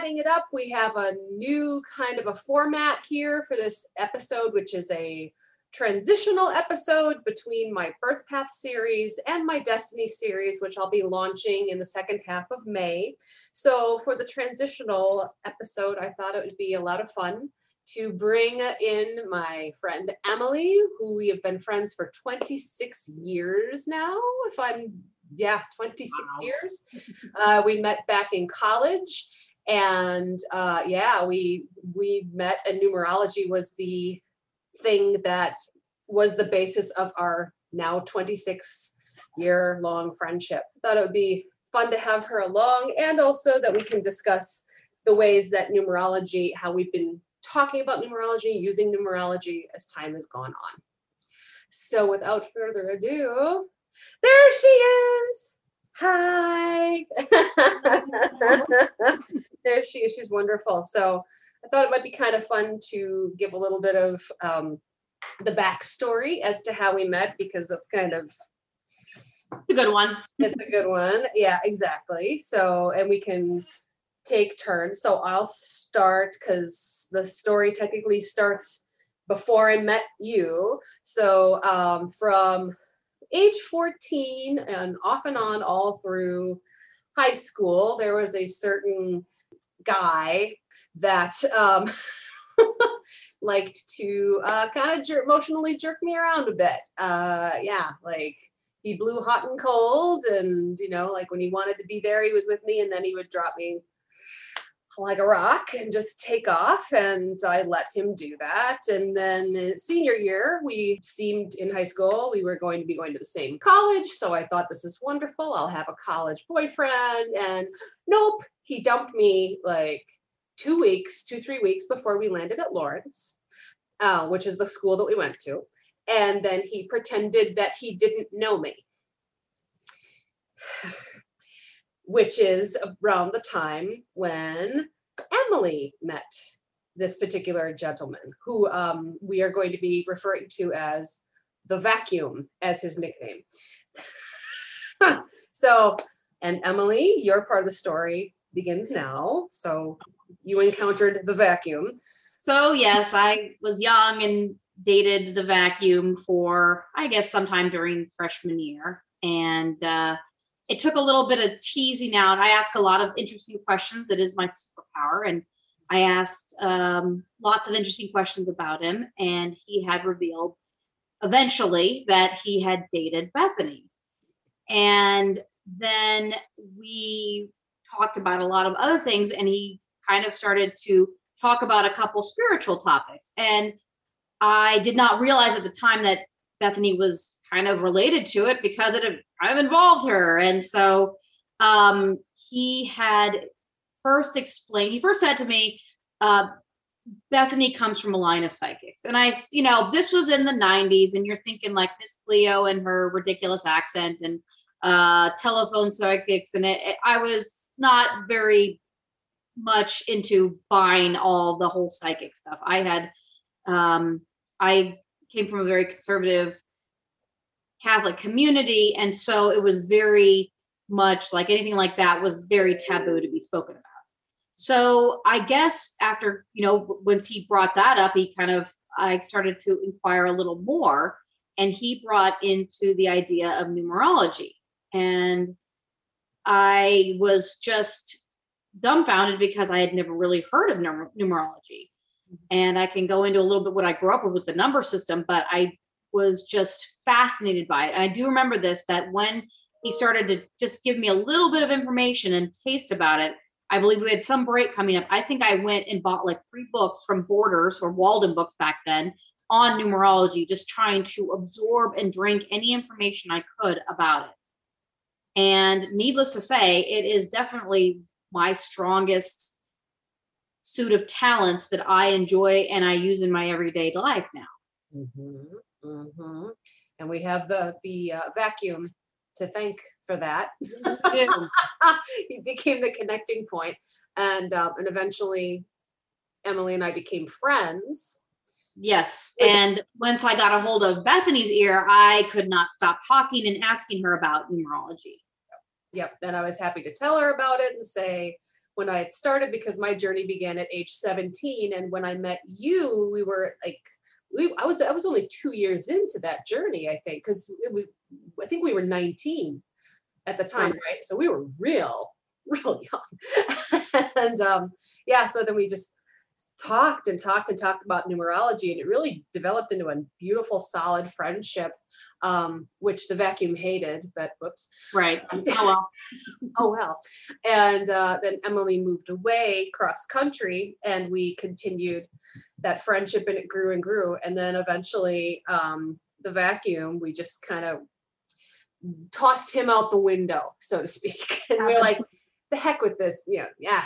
adding it up, we have a new kind of a format here for this episode, which is a transitional episode between my Birth Path series and my Destiny series, which I'll be launching in the second half of May. So, for the transitional episode, I thought it would be a lot of fun to bring in my friend Emily, who we have been friends for 26 years now, if I'm, yeah, 26 wow. years. Uh, we met back in college. And uh, yeah, we we met, and numerology was the thing that was the basis of our now 26 year long friendship. Thought it would be fun to have her along and also that we can discuss the ways that numerology, how we've been talking about numerology, using numerology as time has gone on. So without further ado, there she is. Hi. there she is. She's wonderful. So I thought it might be kind of fun to give a little bit of um, the backstory as to how we met because that's kind of a good one. it's a good one. Yeah, exactly. So, and we can take turns. So I'll start because the story technically starts before I met you. So um, from age 14 and off and on all through high school, there was a certain guy that um, liked to uh, kind of jer- emotionally jerk me around a bit. Uh, yeah, like he blew hot and cold, and you know, like when he wanted to be there, he was with me, and then he would drop me like a rock and just take off and i let him do that. And then senior year we seemed in high school we were going to be going to the same college so i thought this is wonderful. I'll have a college boyfriend. And nope he dumped me like two weeks, two, three weeks before we landed at Lawrence, uh, which is the school that we went to. And then he pretended that he didn't know me, which is around the time when Emily met this particular gentleman, who um, we are going to be referring to as the vacuum as his nickname. so, and Emily, your part of the story begins now. So you encountered the vacuum. So, yes, I was young and dated the vacuum for, I guess, sometime during freshman year. And uh, it took a little bit of teasing out. I ask a lot of interesting questions. That is my superpower. And I asked um, lots of interesting questions about him. And he had revealed eventually that he had dated Bethany. And then we talked about a lot of other things. And he kind of started to talk about a couple spiritual topics. And I did not realize at the time that Bethany was kind of related to it because it kind of involved her. And so um, he had first explained, he first said to me, uh, Bethany comes from a line of psychics. And I, you know, this was in the 90s, and you're thinking like Miss Cleo and her ridiculous accent and uh, telephone psychics. And it, it, I was not very much into buying all the whole psychic stuff. I had, um, I came from a very conservative Catholic community, and so it was very much like anything like that was very taboo to be spoken about. So I guess after you know once he brought that up, he kind of I started to inquire a little more, and he brought into the idea of numerology, and I was just dumbfounded because I had never really heard of numer- numerology. Mm-hmm. And I can go into a little bit what I grew up with with the number system, but I was just fascinated by it. And I do remember this that when he started to just give me a little bit of information and taste about it, I believe we had some break coming up. I think I went and bought like three books from Borders or Walden books back then on numerology, just trying to absorb and drink any information I could about it. And needless to say, it is definitely my strongest suit of talents that I enjoy and I use in my everyday life now. Mm-hmm, mm-hmm. And we have the the uh, vacuum to thank for that. he became the connecting point, and um, and eventually, Emily and I became friends. Yes, and once I got a hold of Bethany's ear, I could not stop talking and asking her about numerology. Yep. And I was happy to tell her about it and say, when I had started because my journey began at age 17. And when I met you, we were like, we, I was I was only two years into that journey, I think, because we I think we were 19 at the time, right? So we were real, real young. and um, yeah, so then we just talked and talked and talked about numerology and it really developed into a beautiful solid friendship um, which the vacuum hated but whoops. Right. Um, oh well. oh well. And uh, then emily moved away cross country and we continued that friendship and it grew and grew. And then eventually um, the vacuum we just kind of tossed him out the window so to speak. And we we're like the heck with this. Yeah yeah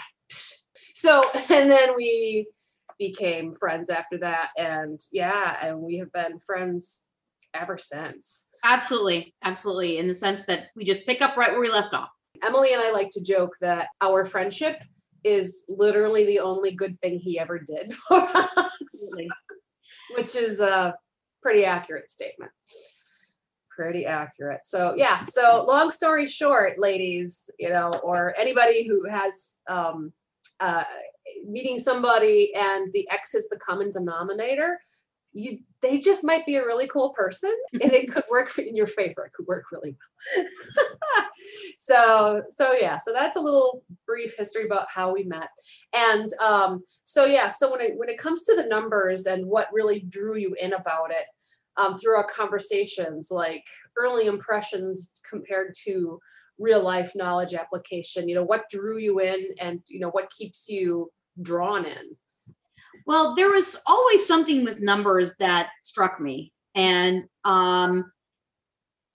so and then we became friends after that and yeah and we have been friends ever since. Absolutely absolutely in the sense that we just pick up right where we left off. Emily and i like to joke that our friendship is literally the only good thing he ever did for us which is a pretty accurate statement. Pretty accurate. So yeah so long story short ladies you know or anybody who has um uh, meeting somebody and the X is the common denominator, you they just might be a really cool person and it could work in your favor. It could work really well. so so yeah, so that's a little brief history about how we met. And um, so yeah, so when it when it comes to the numbers and what really drew you in about it, um, through our conversations, like early impressions compared to real life knowledge application you know what drew you in and you know what keeps you drawn in? Well there was always something with numbers that struck me. And um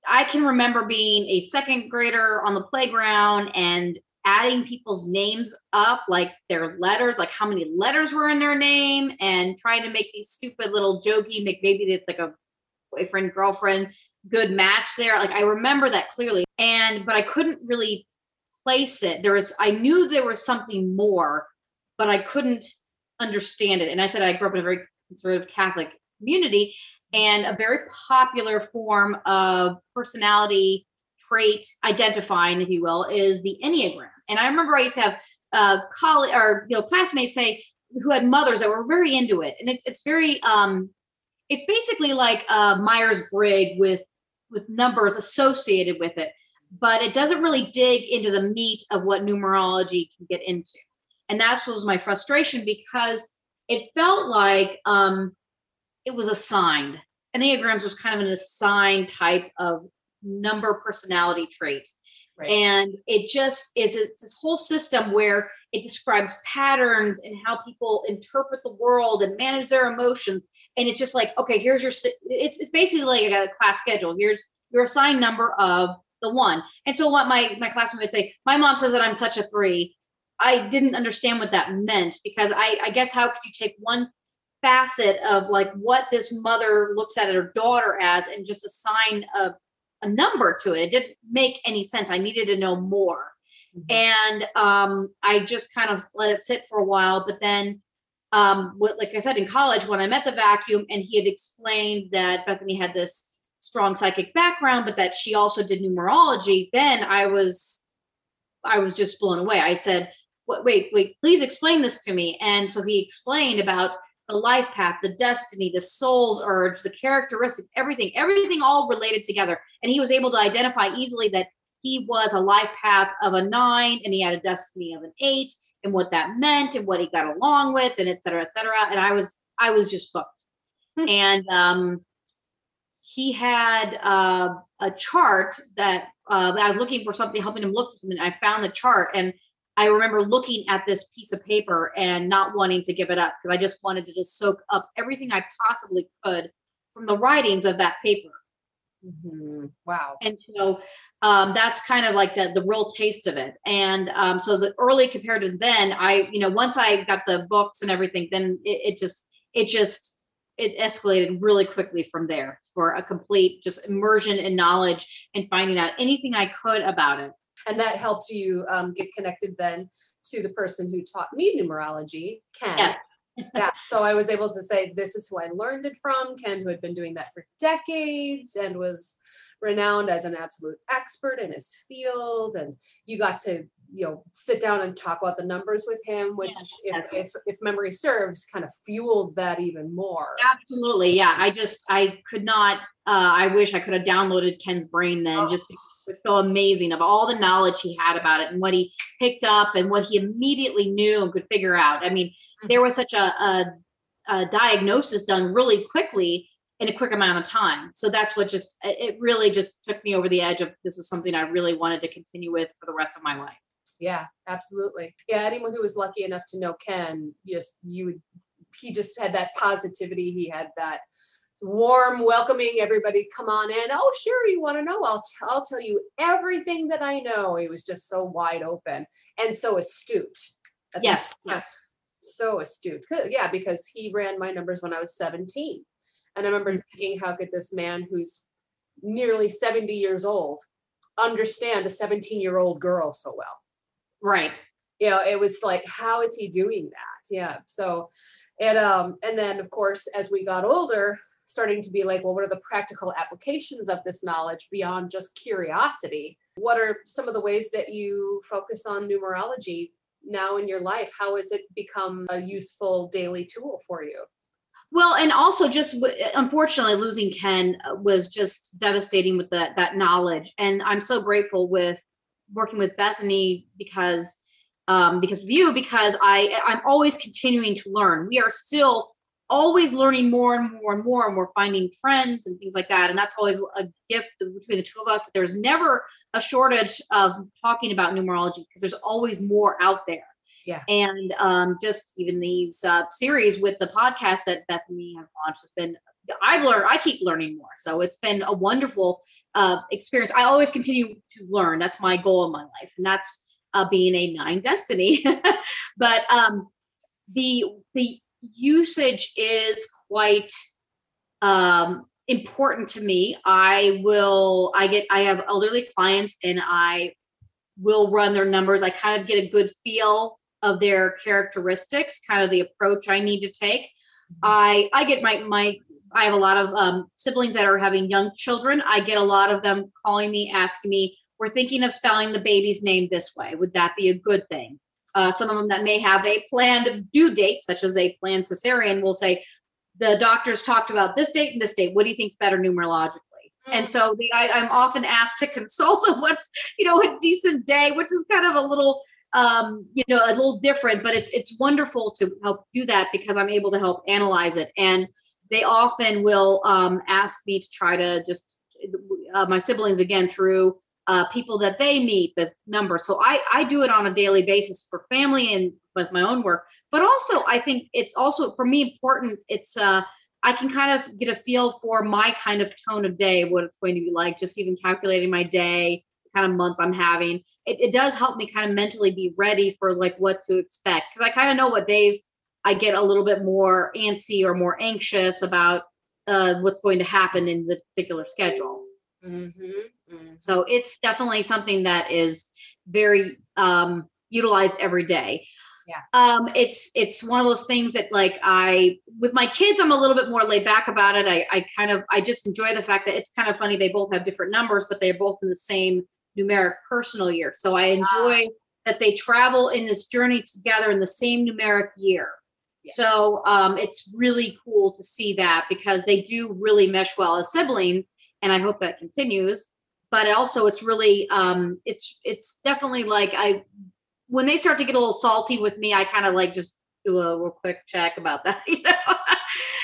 i can remember being a second grader on the playground and adding people's names up like their letters like how many letters were in their name and trying to make these stupid little jokey make maybe it's like a boyfriend girlfriend good match there. Like i remember that clearly. And but i couldn't really place it. There was i knew there was something more but i couldn't understand it. And i said i grew up in a very conservative catholic community and a very popular form of personality trait identifying if you will is the enneagram. And i remember i used to have uh college or you know classmates say who had mothers that were very into it. And it, it's very um it's basically like uh, Myers Briggs with with numbers associated with it, but it doesn't really dig into the meat of what numerology can get into. And that was my frustration because it felt like um, it was assigned. Enneagrams was kind of an assigned type of number personality trait. Right. And it just is it's this whole system where it describes patterns and how people interpret the world and manage their emotions. And it's just like, okay, here's your, it's, it's basically like a class schedule. Here's your assigned number of the one. And so what my, my classmate would say, my mom says that I'm such a three. I didn't understand what that meant because I, I guess how could you take one facet of like what this mother looks at her daughter as and just assign a a number to it. It didn't make any sense. I needed to know more. Mm-hmm. And um, I just kind of let it sit for a while. But then, um, what, like I said, in college, when I met the vacuum and he had explained that Bethany had this strong psychic background, but that she also did numerology, then I was, I was just blown away. I said, wait, wait, please explain this to me. And so he explained about the life path, the destiny, the soul's urge, the characteristic, everything, everything all related together. And he was able to identify easily that he was a life path of a nine and he had a destiny of an eight and what that meant and what he got along with and et cetera, et cetera. And I was, I was just hooked. Hmm. and um, he had uh, a chart that uh, I was looking for something, helping him look for something. I found the chart and I remember looking at this piece of paper and not wanting to give it up because I just wanted to just soak up everything I possibly could from the writings of that paper. Mm-hmm. Wow. And so um, that's kind of like the, the real taste of it. And um, so the early compared to then, I, you know, once I got the books and everything, then it, it just, it just, it escalated really quickly from there for a complete just immersion in knowledge and finding out anything I could about it and that helped you um, get connected then to the person who taught me numerology, Ken. Yeah, so I was able to say this is who I learned it from. Ken, who had been doing that for decades and was renowned as an absolute expert in his field, and you got to you know sit down and talk about the numbers with him which if, if if memory serves kind of fueled that even more Absolutely. Yeah. I just, I could not, uh, I wish I could have downloaded Ken's brain then Oh. just because it was so amazing of all the knowledge he had about it and what he picked up and what he immediately knew and could figure out. I mean, there was such a, a, a diagnosis done really quickly in a quick amount of time. So that's what just, it really just took me over the edge of this was something I really wanted to continue with for the rest of my life. Yeah absolutely yeah anyone who was lucky enough to know ken just you would he just had that positivity he had that warm welcoming everybody come on in oh sure you want to know i'll, t- I'll tell you everything that i know he was just so wide open and so astute Yes. Yes. so astute. Yeah, because he ran my numbers when I was 17. And I remember Mm. thinking, how could this man who's nearly 70 years old understand a 17 year old girl so well? Right. You know, it was like, how is he doing that? Yeah. So, and um, and then of course, as we got older, starting to be like, well, what are the practical applications of this knowledge beyond just curiosity? What are some of the ways that you focus on numerology now in your life? How has it become a useful daily tool for you? Well, and also just unfortunately losing Ken uh, was just devastating with that that knowledge, and I'm so grateful with working with Bethany because um, because of you because I I'm always continuing to learn. We are still always learning more and more and more, and we're finding friends and things like that, and that's always a gift between the two of us. There's never a shortage of talking about numerology because there's always more out there yeah and um, just even these uh, series with the podcast that Bethany has launched has been. I've learned. I keep learning more, so it's been a wonderful uh, experience. I always continue to learn. That's my goal in my life, and that's uh, being a nine destiny. but um, the the usage is quite um, important to me. I will. I get. I have elderly clients, and I will run their numbers. I kind of get a good feel of their characteristics, kind of the approach I need to take. I I get my my I have a lot of um, siblings that are having young children. I get a lot of them calling me, asking me, "We're thinking of spelling the baby's name this way. Would that be a good thing?" Uh, some of them that may have a planned due date, such as a planned cesarean, will say, "The doctors talked about this date and this date. What do you think's better numerologically?" And so they, I, I'm often asked to consult on what's you know a decent day, which is kind of a little um, you know, a little different, but it's it's wonderful to help do that because I'm able to help analyze it. And they often will um, ask me to try to just uh, my siblings again through uh, people that they meet, the number. So I I do it on a daily basis for family and with my own work, but also I think it's also for me important. It's uh I can kind of get a feel for my kind of tone of day, what it's going to be like, just even calculating my day, kind of month I'm having. It, it does help me kind of mentally be ready for like what to expect because I kind of know what days I get a little bit more antsy or more anxious about uh, what's going to happen in the particular schedule. Mm-hmm. So it's definitely something that is very um, utilized every day. Yeah. Um, it's it's one of those things that like I with my kids I'm a little bit more laid back about it. I I kind of I just enjoy the fact that it's kind of funny they both have different numbers, but they're both in the same numeric personal year. So I enjoy that they travel in this journey together in the same numeric year. So um, it's really cool to see that because they do really mesh well as siblings, and I hope that continues. But also, it's really, um, it's it's definitely like I, when they start to get a little salty with me, I kind of like just do a real quick check about that, you know.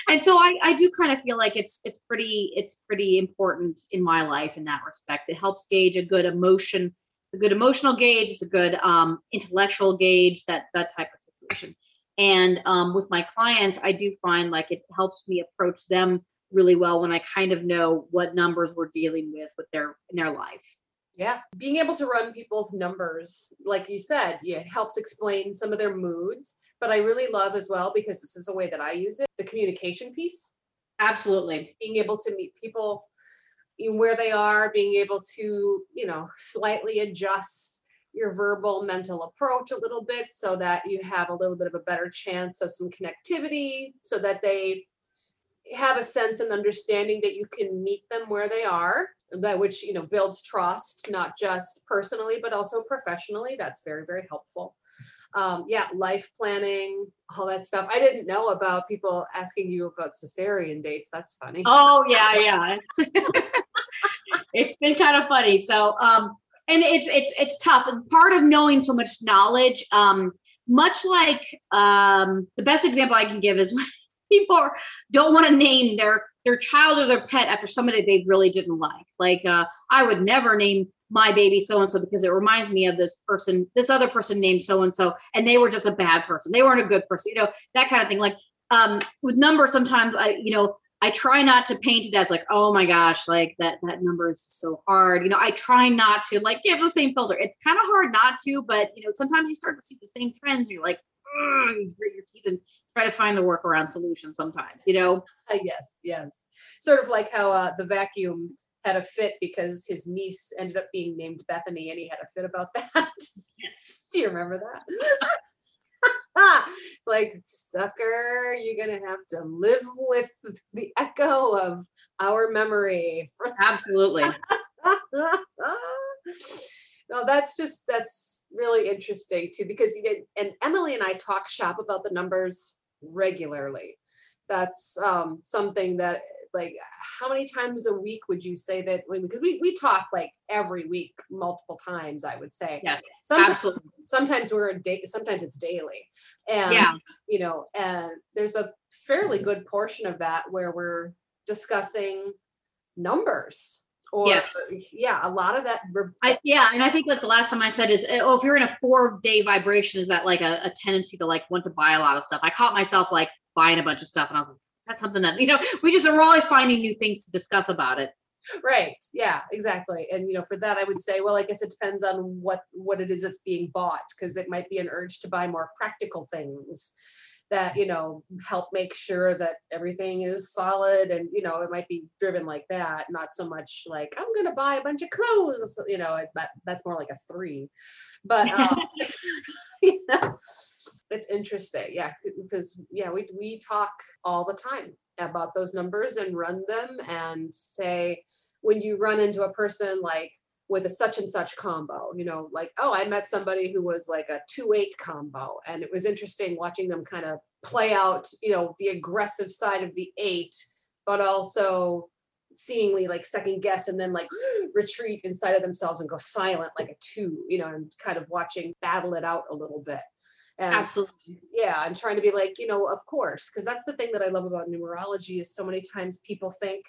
and so I, I do kind of feel like it's it's pretty it's pretty important in my life in that respect. It helps gauge a good emotion, it's a good emotional gauge, it's a good um, intellectual gauge, that that type of situation. And um, with my clients, I do find like it helps me approach them really well when I kind of know what numbers we're dealing with with their in their life. Yeah, being able to run people's numbers, like you said, yeah, it helps explain some of their moods. But I really love as well because this is a way that I use it, the communication piece. Absolutely. Being able to meet people in where they are, being able to, you know, slightly adjust your verbal mental approach a little bit so that you have a little bit of a better chance of some connectivity so that they have a sense and understanding that you can meet them where they are that which you know builds trust not just personally but also professionally. That's very very helpful. Um, yeah life planning all that stuff. I didn't know about people asking you about cesarean dates. That's funny. Oh yeah yeah. It's, been kind of funny. So um and it's it's it's tough part of knowing so much knowledge um much like um the best example i can give is people don't want to name their their child or their pet after somebody they really didn't like. Like uh, I would never name my baby so and so because it reminds me of this person, this other person named so and so, and they were just a bad person. They weren't a good person, you know, that kind of thing. Like um, with numbers, sometimes I, you know, I try not to paint it as like, oh my gosh, like that that number is so hard. You know, I try not to like give the same filter. It's kind of hard not to, but you know, sometimes you start to see the same trends. And you're like, you grit your teeth and try to find the workaround solution sometimes, you know? Uh, yes, yes. Sort of like how uh, the vacuum had a fit because his niece ended up being named Bethany and he had a fit about that. Yes. Do you remember that? like, sucker, you're going to have to live with the echo of our memory. Absolutely. no, that's just that's really interesting too because you did and Emily and I talk shop about the numbers regularly. That's um, something that like how many times a week would you say that because we, we talk like every week multiple times i would say yes sometimes, absolutely. sometimes we're a day sometimes it's daily and yeah. you know and there's a fairly good portion of that where we're discussing numbers or yes. yeah, a lot of that. I, yeah, and I think that the last time I said is, oh, if you're in a four day vibration, is that like a, a, tendency to like want to buy a lot of stuff? I caught myself like buying a bunch of stuff, and I was like, is that something that you know? We just are always finding new things to discuss about it. Right. Yeah. Exactly. And you know, for that, I would say, well, I guess it depends on what what it is that's being bought, because it might be an urge to buy more practical things that you know help make sure that everything is solid and you know it might be driven like that not so much like i'm gonna buy a bunch of clothes you know that that's more like a three but um, you know, it's interesting yeah because yeah we, we talk all the time about those numbers and run them and say when you run into a person like with a such and such combo you know like oh i met somebody who was like a 2-8 combo and it was interesting watching them kind of play out you know the aggressive side of the eight but also seemingly like second guess and then like retreat inside of themselves and go silent like a two you know and kind of watching battle it out a little bit and absolutely yeah i'm trying to be like you know of course because that's the thing that i love about numerology is so many times people think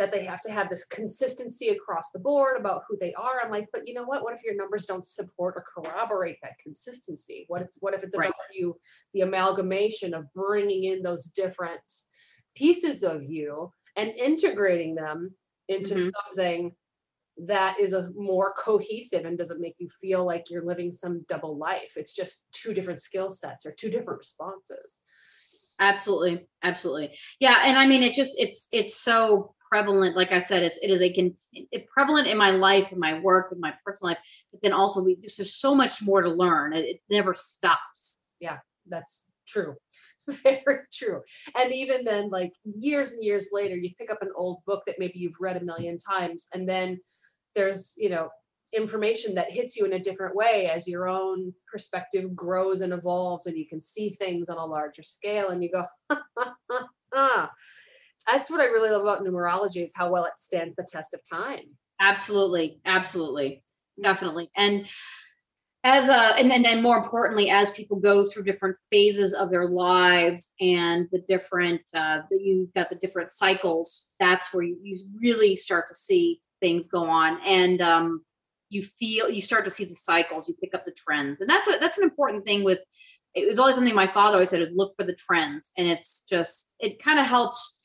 that they have to have this consistency across the board about who they are. I'm like, but you know what? What if your numbers don't support or corroborate that consistency? What it's what if it's right. about you, the amalgamation of bringing in those different pieces of you and integrating them into mm-hmm. something that is a more cohesive and doesn't make you feel like you're living some double life. It's just two different skill sets or two different responses. Absolutely. Absolutely. Yeah. And I mean, it's just, it's, it's so prevalent like i said it's it is a it prevalent in my life in my work in my personal life but then also we just there's so much more to learn it, it never stops yeah that's true very true and even then like years and years later you pick up an old book that maybe you've read a million times and then there's you know information that hits you in a different way as your own perspective grows and evolves and you can see things on a larger scale and you go that's what I really love about numerology is how well it stands the test of time. Absolutely, absolutely, definitely. And as a and then, then more importantly, as people go through different phases of their lives and the different uh, you've got the different cycles, that's where you, you really start to see things go on. And um, you feel you start to see the cycles, you pick up the trends. And that's a that's an important thing with it was always something my father always said is look for the trends. And it's just it kind of helps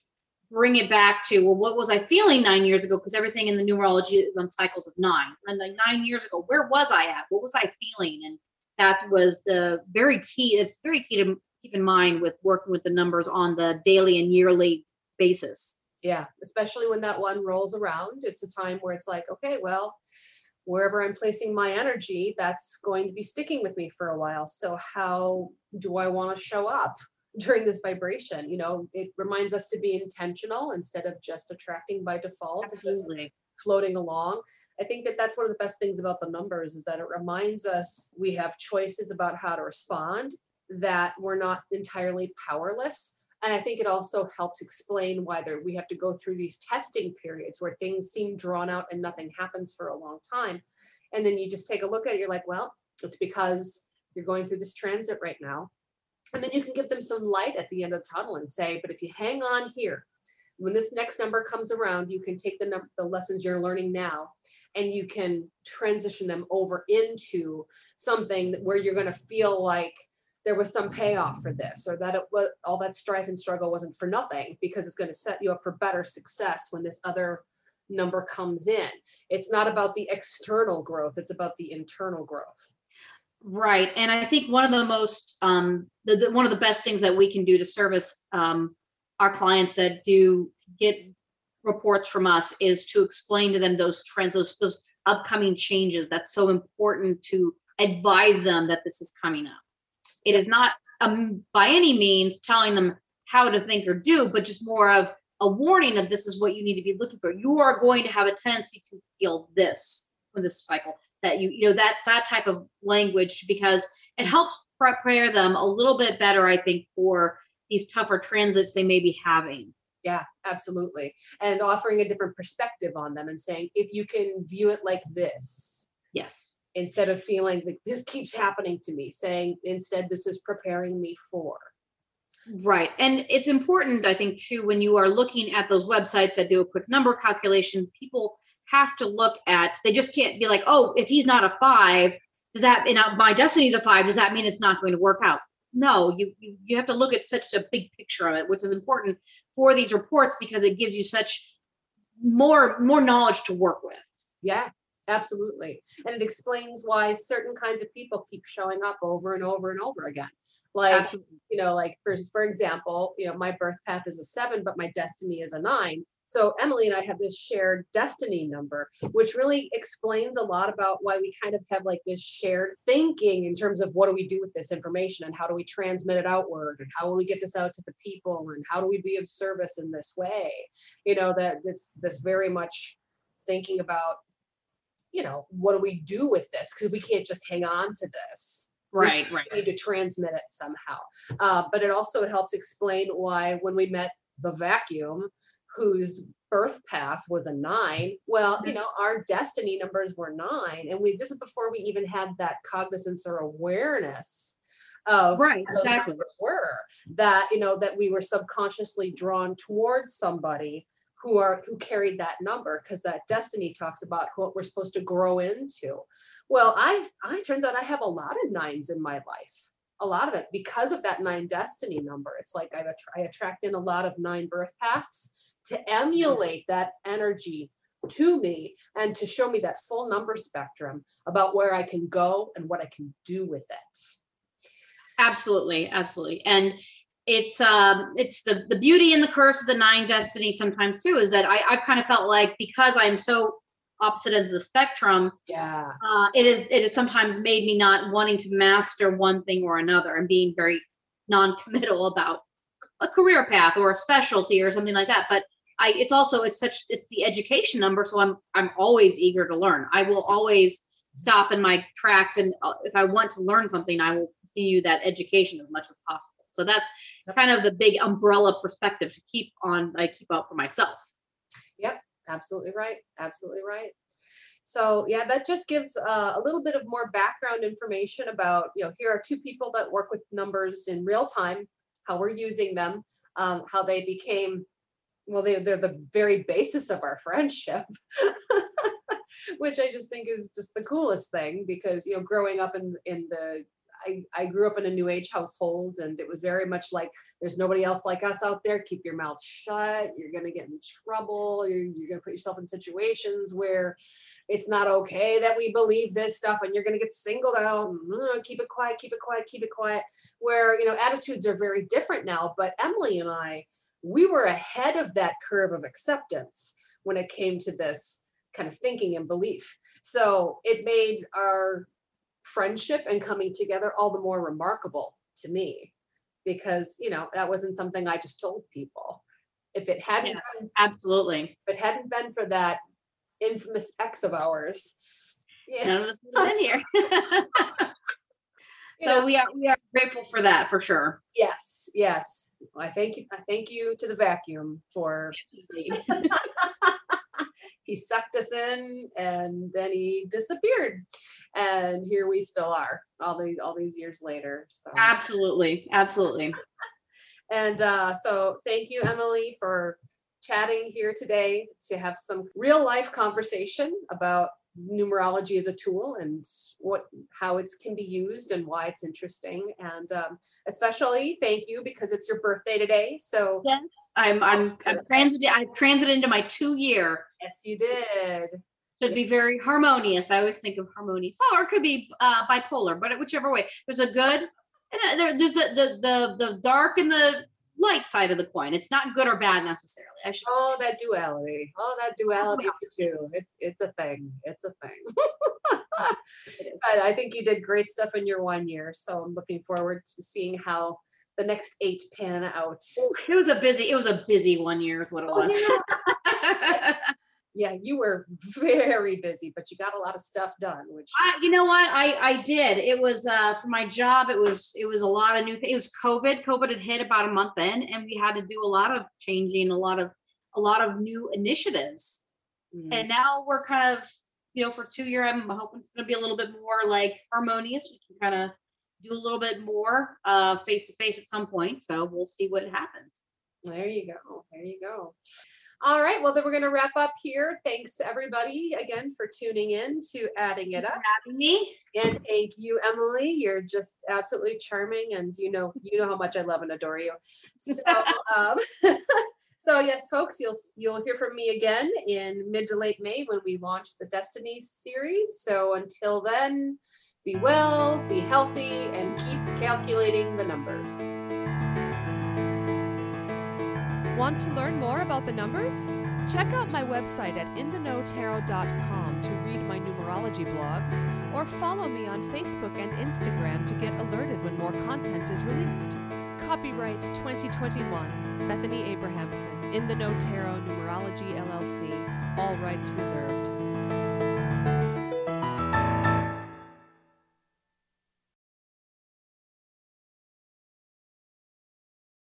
bring it back to well what was i feeling nine years ago because everything in the numerology is on cycles of nine and like nine years ago where was i at what was i feeling and that was the very key it's very key to keep in mind with working with the numbers on the daily and yearly basis yeah especially when that one rolls around it's a time where it's like okay well wherever i'm placing my energy that's going to be sticking with me for a while so how do i want to show up during this vibration. You know, it reminds us to be intentional instead of just attracting by default, Absolutely. floating along. I think that that's one of the best things about the numbers is that it reminds us we have choices about how to respond, that we're not entirely powerless. And I think it also helps explain why there, we have to go through these testing periods where things seem drawn out and nothing happens for a long time. And then you just take a look at it, you're like, well, it's because you're going through this transit right now. And then you can give them some light at the end of the tunnel and say, but if you hang on here, when this next number comes around, you can take the num- the lessons you're learning now and you can transition them over into something where you're going to feel like there was some payoff for this or that it was all that strife and struggle wasn't for nothing because it's going to set you up for better success when this other number comes in it's not about the external growth it's about the internal growth Right. And I think one of the most, um, the, the, one of the best things that we can do to service um, our clients that do get reports from us is to explain to them those trends, those, those upcoming changes. That's so important to advise them that this is coming up. It is not um, by any means telling them how to think or do, but just more of a warning of this is what you need to be looking for. You are going to have a tendency to feel this with this cycle that you you know that that type of language because it helps prepare them a little bit better i think for these tougher transits they may be having. Yeah absolutely. And offering a different perspective on them and saying if you can view it like this yes instead of feeling like this keeps happening to me saying instead this is preparing me for. Right and it's important i think too when you are looking at those websites that do a quick number calculation people have to look at they just can't be like oh if he's not a five does that and my destiny's a five does that mean it's not going to work out? No you, you you have to look at such a big picture of it which is important for these reports because it gives you such more more knowledge to work with. Yeah absolutely. And it explains why certain kinds of people keep showing up over and over and over again. Like Absolutely. you know like for, for example you know my birth path is a seven but my destiny is a nine. So emily and i have this shared destiny number which really explains a lot about why we kind of have like this shared thinking in terms of what do we do with this information and how do we transmit it outward and how will we get this out to the people and how do we be of service in this way? You know that this this very much thinking about you know, what do we do with this? Because we can't just hang on to this. right right We need to transmit it somehow. Uh, but it also helps explain why when we met the vacuum, whose birth path was a nine, well, you know, our destiny numbers were nine. And we this is before we even had that cognizance or awareness of right exactly were that you know that we were subconsciously drawn towards somebody who are who carried that number because that destiny talks about what we're supposed to grow into. Well i i turns out i have a lot of nines in my life a lot of it because of that nine destiny number. It's like I've I attract in a lot of nine birth paths to emulate that energy to me and to show me that full number spectrum about where i can go and what i can do with it. Absolutely absolutely. And it's um it's the the beauty and the curse of the nine destiny sometimes too is that I, i've kind of felt like because i'm so opposite ends of the spectrum yeah. uh, it is it has sometimes made me not wanting to master one thing or another and being very non-committal about a career path or a specialty or something like that. But i it's also it's such it's the education number so i'm i'm always eager to learn. I will always stop in my tracks and uh, if i want to learn something i will continue that education as much as possible so that's kind of the big umbrella perspective to keep on i keep out for myself. Yep, absolutely right absolutely right. So yeah that just gives uh, a little bit of more background information about you know here are two people that work with numbers in real time how we're using them um, how they became well they, they're the very basis of our friendship which i just think is just the coolest thing because you know growing up in in the I, I grew up in a new age household and it was very much like there's nobody else like us out there. Keep your mouth shut. You're going to get in trouble. You're, you're going to put yourself in situations where it's not okay that we believe this stuff and you're going to get singled out keep it quiet keep it quiet keep it quiet. Where you know attitudes are very different now but emily and i we were ahead of that curve of acceptance when it came to this kind of thinking and belief. So it made our friendship and coming together all the more remarkable to me because you know that wasn't something I just told people. If it hadn't Yeah. been, Absolutely. if it hadn't been for that infamous ex of ours, yeah, None of this in here. So know. we are we are grateful for that for sure. yes, yes. I thank you. I thank you to the vacuum for he sucked us in and then he disappeared, and here we still are all these all these years later. So. absolutely. Absolutely. And uh, so thank you, Emily, for chatting here today to have some real life conversation about numerology as a tool and what how it can be used and why it's interesting. And um, especially thank you because it's your birthday today. So Yes. I'm I'm I'm transited I've transited into my two year. yes, you did. Should be very harmonious. I always think of harmonious. Oh, or it could be uh, bipolar, but whichever way. There's a good and uh, there, there's the, the the the dark and the light side of the coin. It's not good or bad necessarily. I should Oh, say. that duality. Oh, that duality too. It's it's a thing. It's a thing. but I think you did great stuff in your one year. So I'm looking forward to seeing how the next eight pan out. It was a busy. It was a busy one year, is what it Oh, was. yeah. yeah, you were very busy, but you got a lot of stuff done, which I, you know what? I I did. It was uh for my job. It was it was a lot of new. Th- it was COVID. COVID had hit about a month in, and we had to do a lot of changing, a lot of a lot of new initiatives. mm, And now we're kind of you know for two year. I'm hoping it's going to be a little bit more like harmonious. We can kind of do a little bit more uh face to face at some point. So we'll see what happens. there you go. There you go. All right, well, then we're going to wrap up here. Thanks everybody again for tuning in to Adding It Up. Having me. And thank you, Emily. You're just absolutely charming, and you know you know how much I love and adore you. So, um, so yes, folks, you'll you'll hear from me again in mid to late May when we launch the Destiny series. So until then, be well, be healthy, and keep calculating the numbers. Want to learn more about the numbers? Check out my website at inthenowtarot.com to read my numerology blogs, or follow me on Facebook and Instagram to get alerted when more content is released. Copyright 2021, Bethany Abrahamson, In the Now Tarot Numerology LLC, all rights reserved.